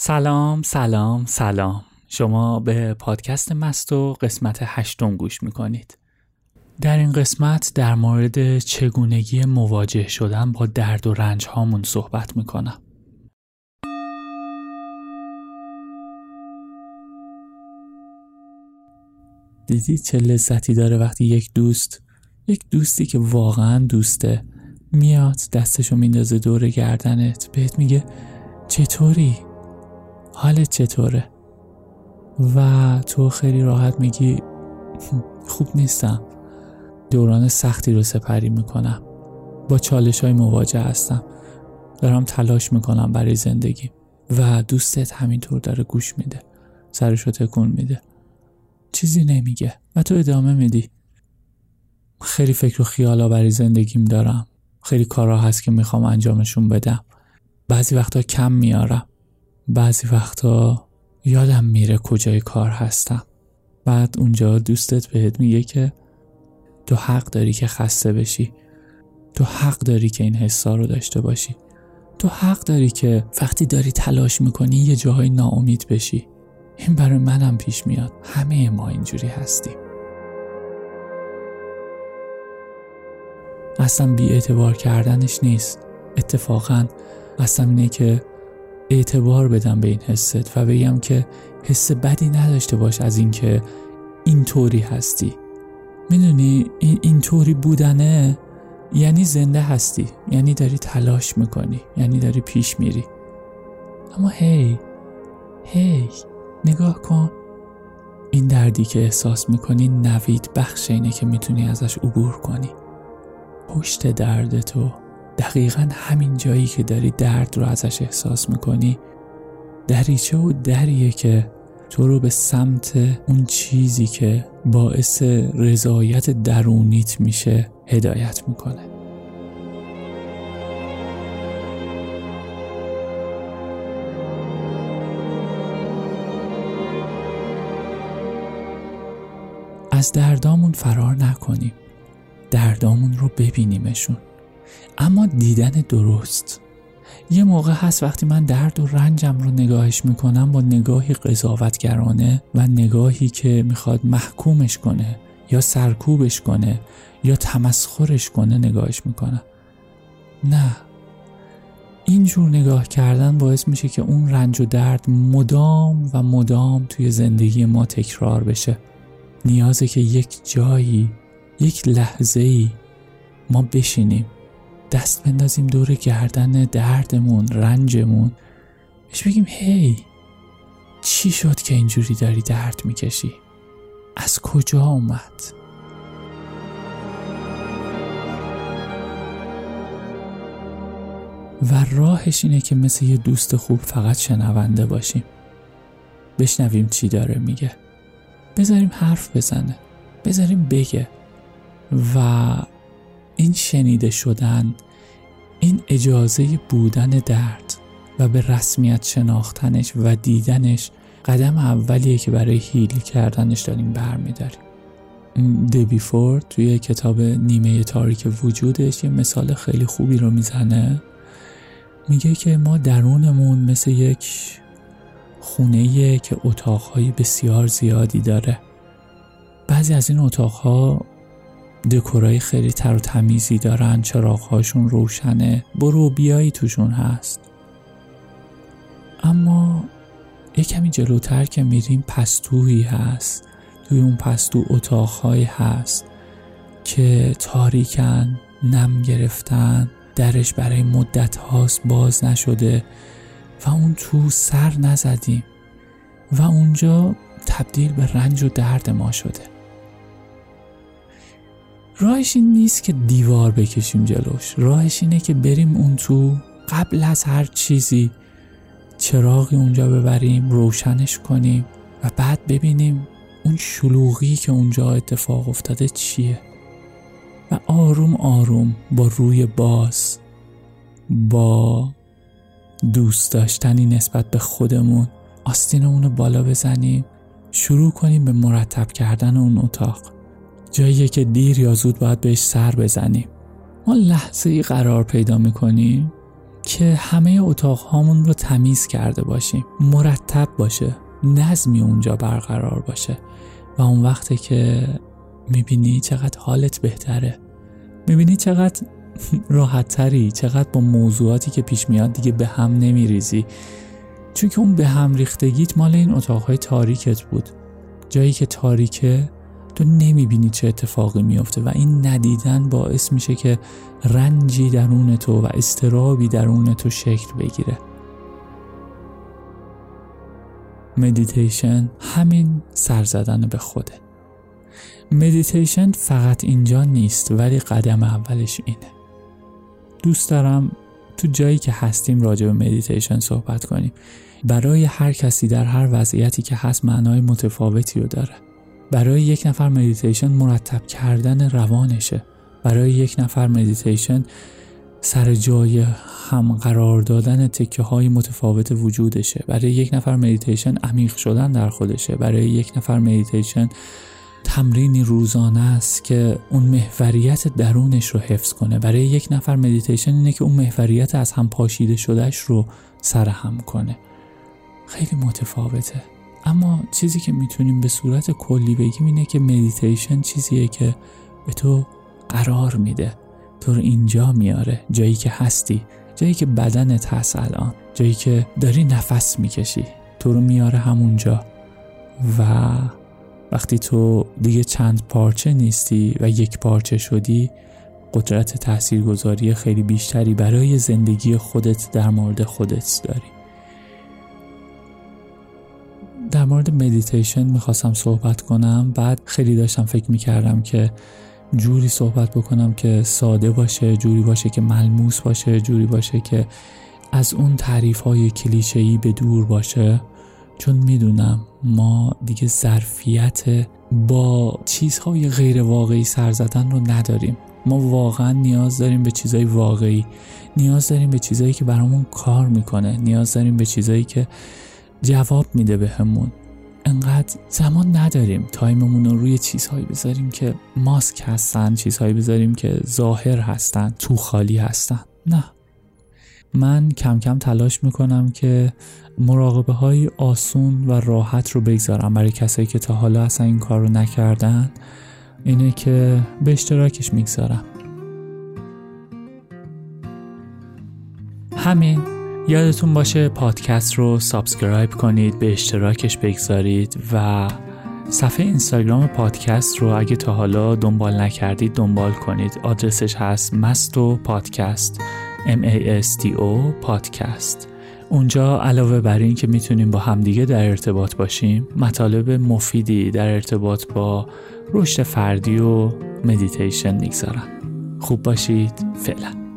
سلام سلام سلام. شما به پادکست مستو قسمت هشتم گوش می‌کنید. در این قسمت در مورد چگونگی مواجه شدن با درد و رنج هامون صحبت می‌کنم. دیدید چه لذتی داره وقتی یک دوست یک دوستی که واقعا دوسته میاد دستشو میندازه دور گردنت بهت میگه چطوری؟ حالت چطوره؟ و تو خیلی راحت میگی خوب نیستم. دوران سختی رو سپری می‌کنم. با چالش های مواجه هستم. دارم تلاش می‌کنم برای زندگی. و دوستت همینطور داره گوش میده. سرشو تکون میده. چیزی نمیگه. و تو ادامه میدی. خیلی فکر و خیالا برای زندگیم دارم. خیلی کارها هست که می‌خوام انجامشون بدم. بعضی وقتا کم میارم. بعضی وقتا یادم میره کجای کار هستم. بعد اونجا دوستت بهت میگه که تو حق داری که خسته بشی. تو حق داری که این حسا رو داشته باشی. تو حق داری که وقتی داری تلاش می‌کنی یه جاهای ناامید بشی. این برای منم پیش میاد. همه ما اینجوری هستیم. اصلا بی اعتبار کردنش نیست. اتفاقا اصلا اینه که اعتبار بدم به این حست و بگم که حس بدی نداشته باش از اینکه اینطوری هستی. می‌دونی؟ این اینطوری بودنه یعنی زنده هستی یعنی داری تلاش می‌کنی یعنی داری پیش میری. اما هی هی نگاه کن. این دردی که احساس می‌کنی نوید بخش اینه که می‌تونی ازش عبور کنی. پشت درد تو. دقیقا همین جایی که داری درد رو ازش احساس می‌کنی دریچه و دریه که تو رو به سمت اون چیزی که باعث رضایت درونیت میشه هدایت می‌کنه. از دردامون فرار نکنیم. دردامون رو ببینیمشون. اما دیدن درست. یه موقع هست وقتی من درد و رنجم رو نگاهش می‌کنم با نگاهی قضاوتگرانه و نگاهی که می‌خواد محکومش کنه یا سرکوبش کنه یا تمسخرش کنه نگاهش می‌کنم. نه. اینجور نگاه کردن باعث میشه که اون رنج و درد مدام و مدام توی زندگی ما تکرار بشه. نیازه که یک جایی یک لحظه ای ما بشینیم. دست بندازیم دور گردن دردمون رنجمون. بهش بگیم هی چی شد که اینجوری داری درد می‌کشی؟ از کجا اومد؟ و راهش اینه که مثل یه دوست خوب فقط شنونده باشیم. بشنویم چی داره میگه. بذاریم حرف بزنه. بذاریم بگه. و این شنیده شدن این اجازه بودن درد و به رسمیت شناختنش و دیدنش قدم اولیه که برای هیل کردنش داریم برمیداریم. دبی فورد توی کتاب نیمه تاریک وجودش یه مثال خیلی خوبی رو می‌زنه. میگه که ما درونمون مثل یک خونه که اتاقهای بسیار زیادی داره. بعضی از این اتاقها دکورای خیلی تر و تمیزی دارن چراغهاشون روشنه. برو بیایی توشون هست. اما یه کمی جلوتر که میریم پستویی هست. توی اون پستو اتاقهایی هست که تاریکن نم گرفتن درش برای مدت هاست باز نشده و اون تو سر نزدیم و اونجا تبدیل به رنج و درد ما شده. راهش این نیست که دیوار بکشیم جلوش. راهش اینه که بریم اون تو. قبل از هر چیزی چراغی اونجا ببریم روشنش کنیم و بعد ببینیم اون شلوغی که اونجا اتفاق افتاده چیه. و آروم آروم با روی باز با دوست داشتنی نسبت به خودمون آستینمون رو بالا بزنیم. شروع کنیم به مرتب کردن اون اتاق. جایی که دیر یا زود باید بهش سر بزنیم. ما لحظه ای قرار پیدا می‌کنیم که همه اتاق هامون رو تمیز کرده باشیم. مرتب باشه نظمی اونجا برقرار باشه. و اون وقته که می‌بینی چقدر حالت بهتره. می‌بینی چقدر راحت تری چقدر با موضوعاتی که پیش میاد دیگه به هم نمیریزی. چون که اون به هم ریختگیت مال این اتاقهای تاریکت بود. جایی که تاریکه تو نمی‌بینی چه اتفاقی میافته و این ندیدن باعث میشه که رنجی درون تو و استرابی درون تو شکل بگیره. مدیتیشن همین سر زدن به خوده. مدیتیشن فقط اینجا نیست ولی قدم اولش اینه. دوست دارم تو جایی که هستیم راجع به مدیتیشن صحبت کنیم. برای هر کسی در هر وضعیتی که هست معنای متفاوتی رو داره. برای یک نفر مدیتیشن مرتب کردن روانشه. برای یک نفر مدیتیشن سر جای هم قرار دادن تکه های متفاوت وجودشه. برای یک نفر مدیتیشن عمیق شدن در خودشه. برای یک نفر مدیتیشن تمرینی روزانه است که اون محوریت درونش رو حفظ کنه. برای یک نفر مدیتیشن اینه که اون محوریت از هم پاشیده شدهش رو سرهم کنه. خیلی متفاوته. اما چیزی که می‌تونیم به صورت کلی بگیم اینه که مدیتیشن چیزیه که به تو قرار میده. تو رو اینجا میاره. جایی که هستی. جایی که بدنت هست الان. جایی که داری نفس می‌کشی. تو رو میاره همونجا. و وقتی تو دیگه چند پارچه نیستی و یک پارچه شدی قدرت تاثیرگذاری خیلی بیشتری برای زندگی خودت در مورد خودت داری. در مورد مدیتیشن می‌خواستم صحبت کنم. بعد خیلی داشتم فکر می‌کردم که جوری صحبت بکنم که ساده باشه جوری باشه که ملموس باشه جوری باشه که از اون تعریف های کلیشه‌ای به دور باشه. چون می‌دونم ما دیگه ظرفیت با چیزهای غیر واقعی سر زدن رو نداریم. ما واقعا نیاز داریم به چیزهای واقعی نیاز داریم به چیزهایی که برامون کار می‌کنه نیاز داریم به چیزهایی که جواب میده بهمون. انقدر زمان نداریم تایممون رو روی چیزهایی بذاریم که ماسک هستن چیزهایی بذاریم که ظاهر هستن تو خالی هستن. نه. من کم کم تلاش می‌کنم که مراقبه های آسون و راحت رو بگذارم. برای کسایی که تا حالا اصلا این کار رو نکردن اینه که به اشتراکش می‌گذارم. همین. یادتون باشه پادکست رو subscribe کنید به اشتراکش بگذارید و صفحه اینستاگرام پادکست رو اگه تا حالا دنبال نکردید دنبال کنید. آدرسش هست مستو پادکست M A S T O پادکست. اونجا علاوه بر این که می‌تونیم با همدیگه در ارتباط باشیم مطالب مفیدی در ارتباط با رشد فردی و مدیتیشن می‌گذارن. خوب باشید. فعلا.